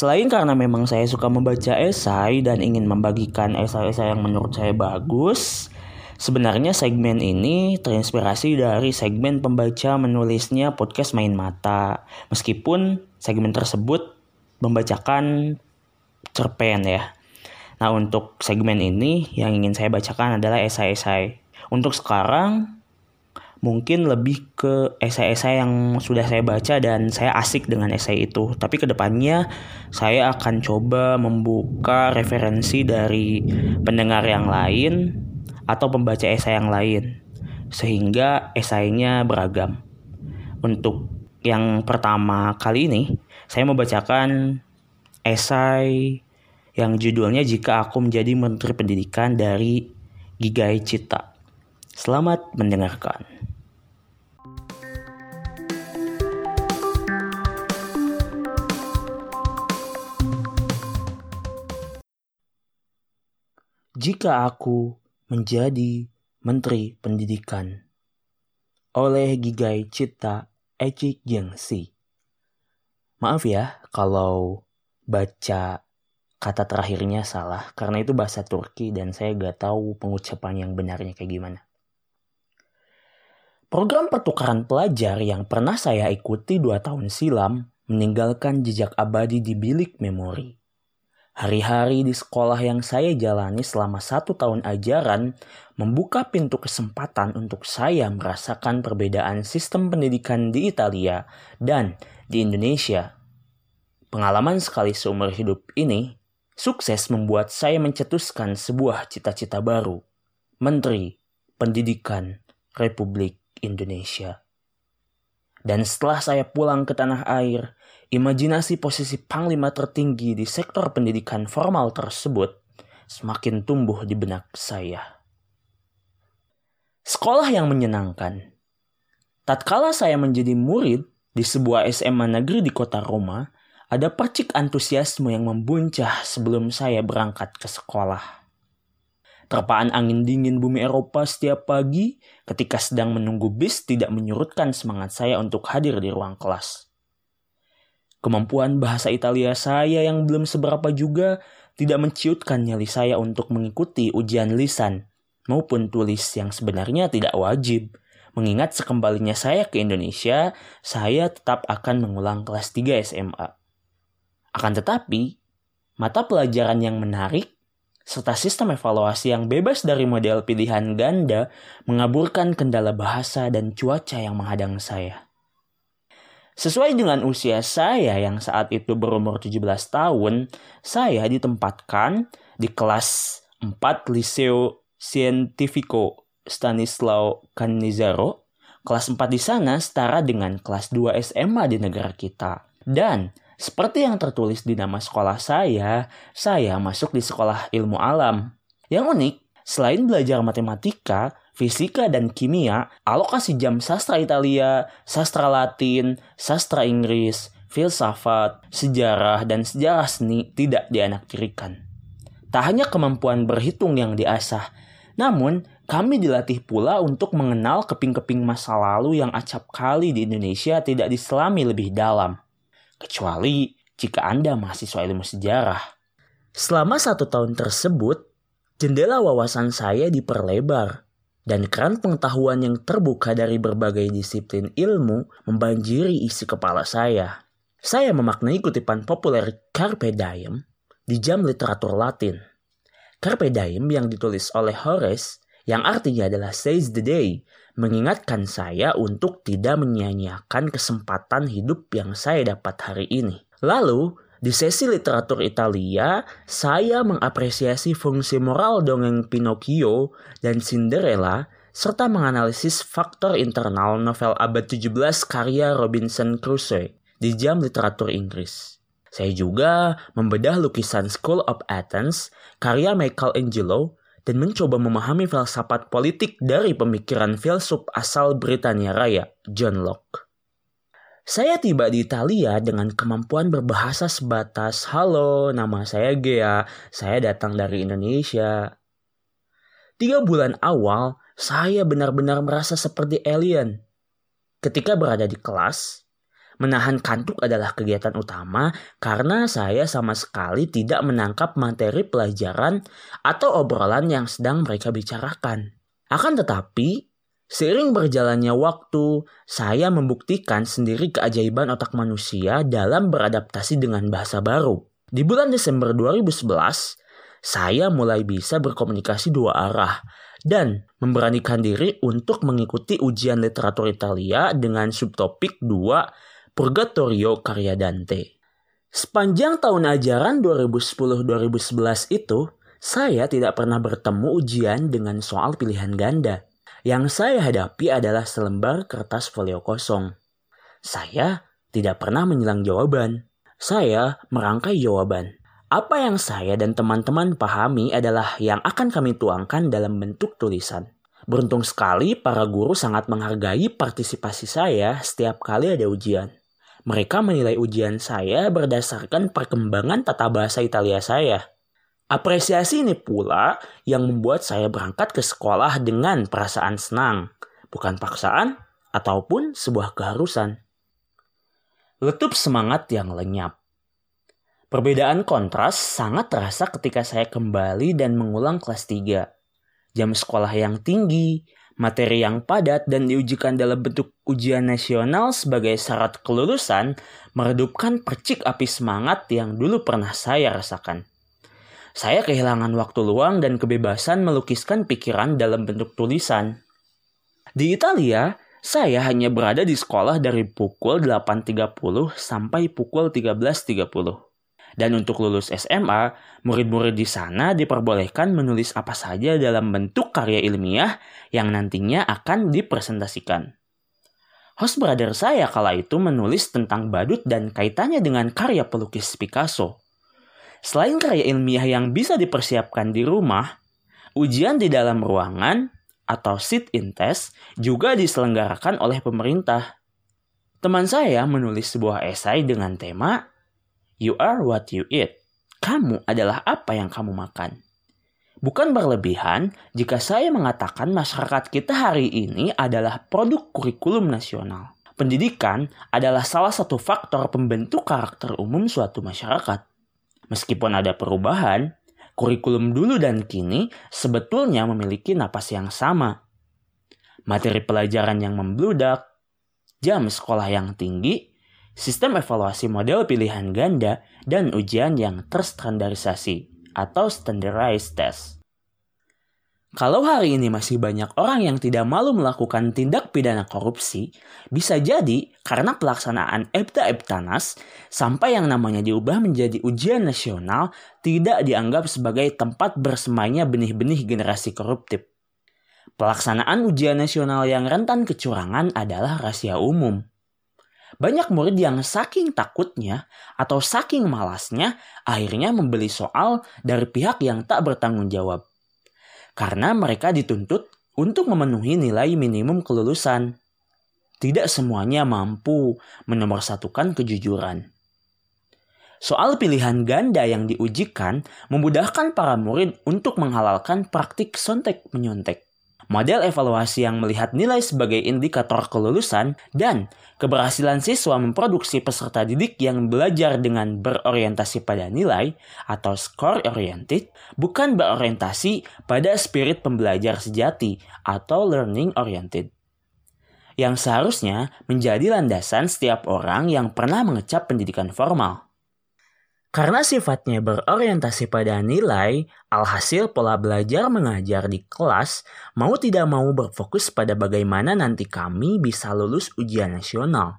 Selain karena memang saya suka membaca esai dan ingin membagikan esai-esai yang menurut saya bagus, sebenarnya segmen ini terinspirasi dari segmen pembaca menulisnya podcast Main Mata. Meskipun segmen tersebut membacakan cerpen ya. Nah untuk segmen ini yang ingin saya bacakan adalah esai-esai. Untuk sekarang mungkin lebih ke esai-esai yang sudah saya baca dan saya asik dengan esai itu. Tapi ke depannya saya akan coba membuka referensi dari pendengar yang lain atau pembaca esai yang lain sehingga esainya beragam. Untuk yang pertama kali ini saya membacakan esai yang judulnya Jika Aku Menjadi Menteri Pendidikan dari Gigai Cita. Selamat mendengarkan. Jika aku menjadi Menteri Pendidikan oleh Gigai Cita Ejik Jengsi. Maaf ya kalau baca kata terakhirnya salah karena itu bahasa Turki dan saya gak tahu pengucapan yang benarnya kayak gimana. Program pertukaran pelajar yang pernah saya ikuti dua tahun silam meninggalkan jejak abadi di bilik memori. Hari-hari di sekolah yang saya jalani selama satu tahun ajaran membuka pintu kesempatan untuk saya merasakan perbedaan sistem pendidikan di Italia dan di Indonesia. Pengalaman sekali seumur hidup ini sukses membuat saya mencetuskan sebuah cita-cita baru. Menteri Pendidikan Republik Indonesia. Dan setelah saya pulang ke tanah air, imajinasi posisi panglima tertinggi di sektor pendidikan formal tersebut semakin tumbuh di benak saya. Sekolah yang menyenangkan. Tatkala saya menjadi murid di sebuah SMA negeri di kota Roma, ada percik antusiasme yang membuncah sebelum saya berangkat ke sekolah. Terpaan angin dingin bumi Eropa setiap pagi ketika sedang menunggu bis tidak menyurutkan semangat saya untuk hadir di ruang kelas. Kemampuan bahasa Italia saya yang belum seberapa juga tidak menciutkan nyali saya untuk mengikuti ujian lisan maupun tulis yang sebenarnya tidak wajib. Mengingat sekembalinya saya ke Indonesia, saya tetap akan mengulang kelas 3 SMA. Akan tetapi, mata pelajaran yang menarik serta sistem evaluasi yang bebas dari model pilihan ganda mengaburkan kendala bahasa dan cuaca yang menghadang saya. Sesuai dengan usia saya yang saat itu berumur 17 tahun, saya ditempatkan di kelas 4 Liceo Scientifico Stanislao Canizaro. Kelas 4 di sana setara dengan kelas 2 SMA di negara kita. Dan seperti yang tertulis di nama sekolah saya, saya masuk di sekolah ilmu alam. Yang unik, selain belajar matematika, fisika, dan kimia, alokasi jam sastra Italia, sastra Latin, sastra Inggris, filsafat, sejarah, dan sejarah seni tidak dianaktirikan. Tak hanya kemampuan berhitung yang diasah, namun kami dilatih pula untuk mengenal keping-keping masa lalu yang acap kali di Indonesia tidak diselami lebih dalam kecuali jika Anda mahasiswa ilmu sejarah. Selama satu tahun tersebut, jendela wawasan saya diperlebar dan keran pengetahuan yang terbuka dari berbagai disiplin ilmu membanjiri isi kepala saya. Saya memaknai kutipan populer Carpe Diem di jam literatur Latin. Carpe Diem yang ditulis oleh Horace yang artinya adalah seize the day mengingatkan saya untuk tidak menyia-nyiakan kesempatan hidup yang saya dapat hari ini. Lalu, di sesi literatur Italia, saya mengapresiasi fungsi moral dongeng Pinocchio dan Cinderella serta menganalisis faktor internal novel abad 17 karya Robinson Crusoe di jam literatur Inggris. Saya juga membedah lukisan School of Athens karya Michelangelo dan mencoba memahami filsafat politik dari pemikiran filsuf asal Britania Raya, John Locke. Saya tiba di Italia dengan kemampuan berbahasa sebatas Halo, nama saya Gea, saya datang dari Indonesia. Tiga bulan awal, saya benar-benar merasa seperti alien. Ketika berada di kelas, Menahan kantuk adalah kegiatan utama karena saya sama sekali tidak menangkap materi pelajaran atau obrolan yang sedang mereka bicarakan. Akan tetapi, seiring berjalannya waktu, saya membuktikan sendiri keajaiban otak manusia dalam beradaptasi dengan bahasa baru. Di bulan Desember 2011, saya mulai bisa berkomunikasi dua arah dan memberanikan diri untuk mengikuti ujian literatur Italia dengan subtopik 2 Purgatorio karya Dante. Sepanjang tahun ajaran 2010-2011 itu, saya tidak pernah bertemu ujian dengan soal pilihan ganda. Yang saya hadapi adalah selembar kertas folio kosong. Saya tidak pernah menyilang jawaban. Saya merangkai jawaban. Apa yang saya dan teman-teman pahami adalah yang akan kami tuangkan dalam bentuk tulisan. Beruntung sekali para guru sangat menghargai partisipasi saya setiap kali ada ujian. Mereka menilai ujian saya berdasarkan perkembangan tata bahasa Italia saya. Apresiasi ini pula yang membuat saya berangkat ke sekolah dengan perasaan senang, bukan paksaan ataupun sebuah keharusan. Letup semangat yang lenyap. Perbedaan kontras sangat terasa ketika saya kembali dan mengulang kelas 3. Jam sekolah yang tinggi, materi yang padat dan diujikan dalam bentuk ujian nasional sebagai syarat kelulusan meredupkan percik api semangat yang dulu pernah saya rasakan. Saya kehilangan waktu luang dan kebebasan melukiskan pikiran dalam bentuk tulisan. Di Italia, saya hanya berada di sekolah dari pukul 8.30 sampai pukul 13.30. Dan untuk lulus SMA, murid-murid di sana diperbolehkan menulis apa saja dalam bentuk karya ilmiah yang nantinya akan dipresentasikan. Host brother saya kala itu menulis tentang badut dan kaitannya dengan karya pelukis Picasso. Selain karya ilmiah yang bisa dipersiapkan di rumah, ujian di dalam ruangan atau sit-in test juga diselenggarakan oleh pemerintah. Teman saya menulis sebuah esai dengan tema You are what you eat. Kamu adalah apa yang kamu makan. Bukan berlebihan jika saya mengatakan masyarakat kita hari ini adalah produk kurikulum nasional. Pendidikan adalah salah satu faktor pembentuk karakter umum suatu masyarakat. Meskipun ada perubahan, kurikulum dulu dan kini sebetulnya memiliki napas yang sama. Materi pelajaran yang membludak, jam sekolah yang tinggi, sistem evaluasi model pilihan ganda, dan ujian yang terstandarisasi atau standardized test. Kalau hari ini masih banyak orang yang tidak malu melakukan tindak pidana korupsi, bisa jadi karena pelaksanaan EBTA Eptanas sampai yang namanya diubah menjadi ujian nasional tidak dianggap sebagai tempat bersemainya benih-benih generasi koruptif. Pelaksanaan ujian nasional yang rentan kecurangan adalah rahasia umum. Banyak murid yang saking takutnya atau saking malasnya akhirnya membeli soal dari pihak yang tak bertanggung jawab. Karena mereka dituntut untuk memenuhi nilai minimum kelulusan. Tidak semuanya mampu menomorsatukan kejujuran. Soal pilihan ganda yang diujikan memudahkan para murid untuk menghalalkan praktik sontek menyontek model evaluasi yang melihat nilai sebagai indikator kelulusan, dan keberhasilan siswa memproduksi peserta didik yang belajar dengan berorientasi pada nilai atau score oriented, bukan berorientasi pada spirit pembelajar sejati atau learning oriented yang seharusnya menjadi landasan setiap orang yang pernah mengecap pendidikan formal. Karena sifatnya berorientasi pada nilai, alhasil pola belajar mengajar di kelas mau tidak mau berfokus pada bagaimana nanti kami bisa lulus ujian nasional.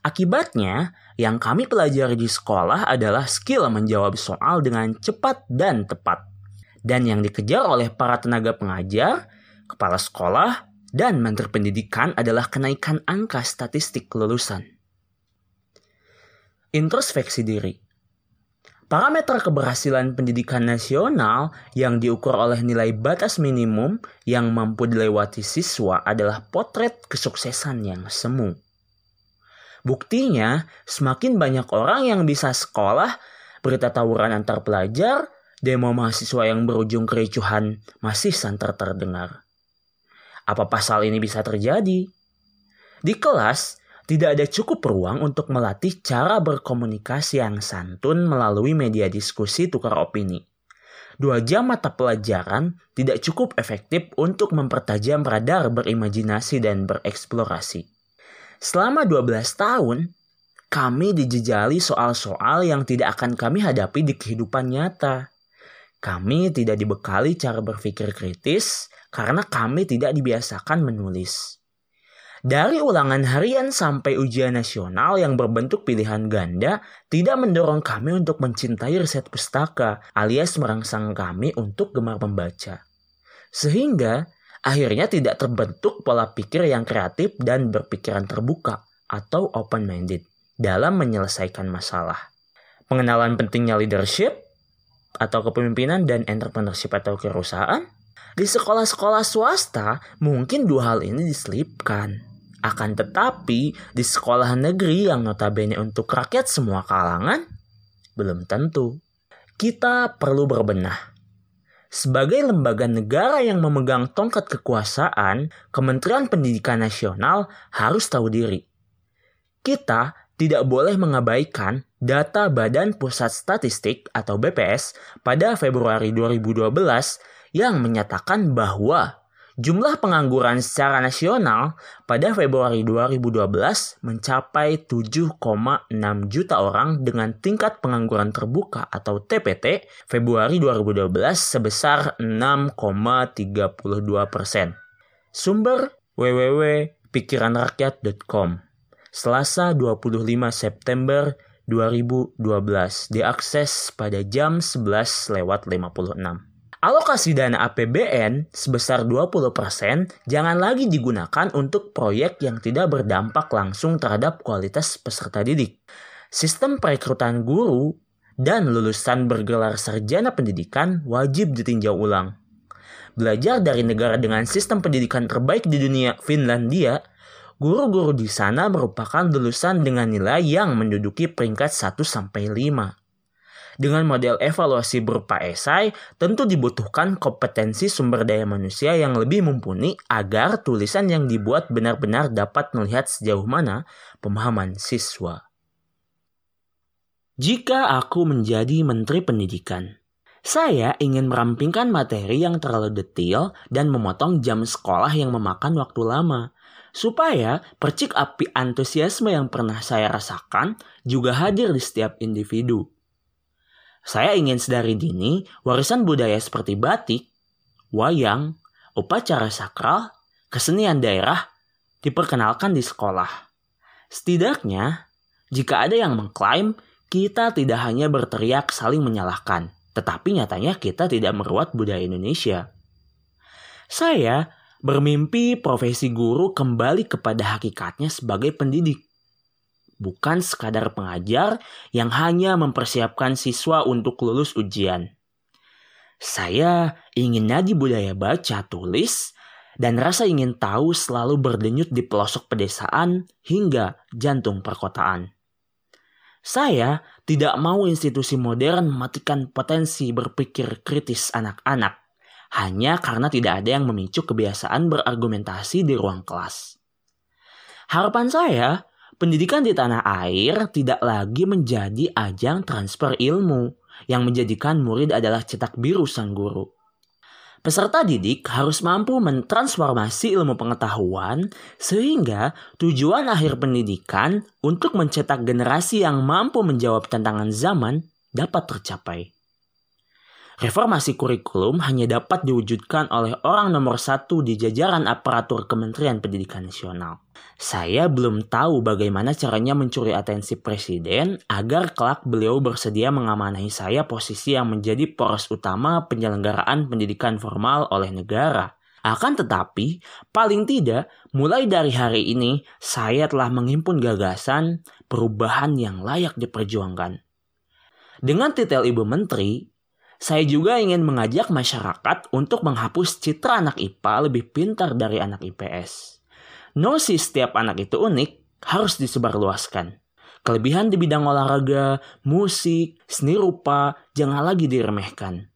Akibatnya, yang kami pelajari di sekolah adalah skill menjawab soal dengan cepat dan tepat. Dan yang dikejar oleh para tenaga pengajar, kepala sekolah, dan menteri pendidikan adalah kenaikan angka statistik kelulusan. Introspeksi diri Parameter keberhasilan pendidikan nasional yang diukur oleh nilai batas minimum yang mampu dilewati siswa adalah potret kesuksesan yang semu. Buktinya, semakin banyak orang yang bisa sekolah, berita tawuran antar pelajar, demo mahasiswa yang berujung kericuhan masih santer terdengar. Apa pasal ini bisa terjadi? Di kelas, tidak ada cukup ruang untuk melatih cara berkomunikasi yang santun melalui media diskusi tukar opini. Dua jam mata pelajaran tidak cukup efektif untuk mempertajam radar berimajinasi dan bereksplorasi. Selama 12 tahun, kami dijejali soal-soal yang tidak akan kami hadapi di kehidupan nyata. Kami tidak dibekali cara berpikir kritis karena kami tidak dibiasakan menulis. Dari ulangan harian sampai ujian nasional yang berbentuk pilihan ganda tidak mendorong kami untuk mencintai riset pustaka alias merangsang kami untuk gemar membaca. Sehingga akhirnya tidak terbentuk pola pikir yang kreatif dan berpikiran terbuka atau open-minded dalam menyelesaikan masalah. Pengenalan pentingnya leadership atau kepemimpinan dan entrepreneurship atau kerusahaan di sekolah-sekolah swasta mungkin dua hal ini diselipkan. Akan tetapi, di sekolah negeri yang notabene untuk rakyat semua kalangan, belum tentu. Kita perlu berbenah. Sebagai lembaga negara yang memegang tongkat kekuasaan, Kementerian Pendidikan Nasional harus tahu diri. Kita tidak boleh mengabaikan data Badan Pusat Statistik atau BPS pada Februari 2012 yang menyatakan bahwa Jumlah pengangguran secara nasional pada Februari 2012 mencapai 7,6 juta orang dengan tingkat pengangguran terbuka atau TPT Februari 2012 sebesar 6,32 persen. Sumber www.pikiranrakyat.com Selasa 25 September 2012 diakses pada jam 11 lewat 56. Alokasi dana APBN sebesar 20% jangan lagi digunakan untuk proyek yang tidak berdampak langsung terhadap kualitas peserta didik. Sistem perekrutan guru dan lulusan bergelar sarjana pendidikan wajib ditinjau ulang. Belajar dari negara dengan sistem pendidikan terbaik di dunia, Finlandia, guru-guru di sana merupakan lulusan dengan nilai yang menduduki peringkat 1 sampai 5. Dengan model evaluasi berupa esai, tentu dibutuhkan kompetensi sumber daya manusia yang lebih mumpuni agar tulisan yang dibuat benar-benar dapat melihat sejauh mana pemahaman siswa. Jika aku menjadi Menteri Pendidikan, saya ingin merampingkan materi yang terlalu detail dan memotong jam sekolah yang memakan waktu lama, supaya percik api antusiasme yang pernah saya rasakan juga hadir di setiap individu. Saya ingin sedari dini warisan budaya seperti batik, wayang, upacara sakral, kesenian daerah diperkenalkan di sekolah. Setidaknya, jika ada yang mengklaim kita tidak hanya berteriak saling menyalahkan, tetapi nyatanya kita tidak meruat budaya Indonesia. Saya bermimpi profesi guru kembali kepada hakikatnya sebagai pendidik bukan sekadar pengajar yang hanya mempersiapkan siswa untuk lulus ujian. Saya ingin nadi budaya baca tulis dan rasa ingin tahu selalu berdenyut di pelosok pedesaan hingga jantung perkotaan. Saya tidak mau institusi modern mematikan potensi berpikir kritis anak-anak hanya karena tidak ada yang memicu kebiasaan berargumentasi di ruang kelas. Harapan saya pendidikan di tanah air tidak lagi menjadi ajang transfer ilmu yang menjadikan murid adalah cetak biru sang guru. Peserta didik harus mampu mentransformasi ilmu pengetahuan sehingga tujuan akhir pendidikan untuk mencetak generasi yang mampu menjawab tantangan zaman dapat tercapai. Reformasi kurikulum hanya dapat diwujudkan oleh orang nomor satu di jajaran aparatur Kementerian Pendidikan Nasional. Saya belum tahu bagaimana caranya mencuri atensi presiden agar kelak beliau bersedia mengamanahi saya posisi yang menjadi poros utama penyelenggaraan pendidikan formal oleh negara. Akan tetapi, paling tidak, mulai dari hari ini, saya telah menghimpun gagasan perubahan yang layak diperjuangkan. Dengan titel Ibu Menteri, saya juga ingin mengajak masyarakat untuk menghapus citra anak IPA lebih pintar dari anak IPS. Nosi setiap anak itu unik harus disebarluaskan. Kelebihan di bidang olahraga, musik, seni rupa jangan lagi diremehkan.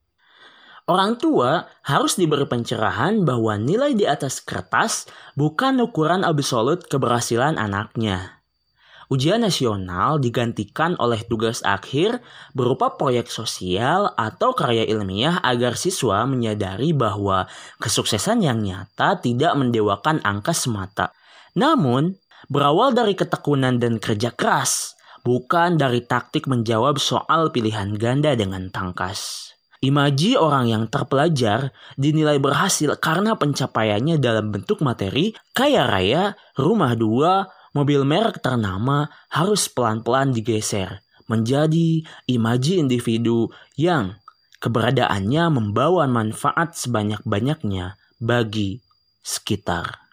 Orang tua harus diberi pencerahan bahwa nilai di atas kertas bukan ukuran absolut keberhasilan anaknya. Ujian nasional digantikan oleh tugas akhir berupa proyek sosial atau karya ilmiah agar siswa menyadari bahwa kesuksesan yang nyata tidak mendewakan angka semata. Namun, berawal dari ketekunan dan kerja keras, bukan dari taktik menjawab soal pilihan ganda dengan tangkas. Imaji orang yang terpelajar dinilai berhasil karena pencapaiannya dalam bentuk materi, kaya raya, rumah dua, mobil merek ternama harus pelan-pelan digeser menjadi imaji individu yang keberadaannya membawa manfaat sebanyak-banyaknya bagi sekitar.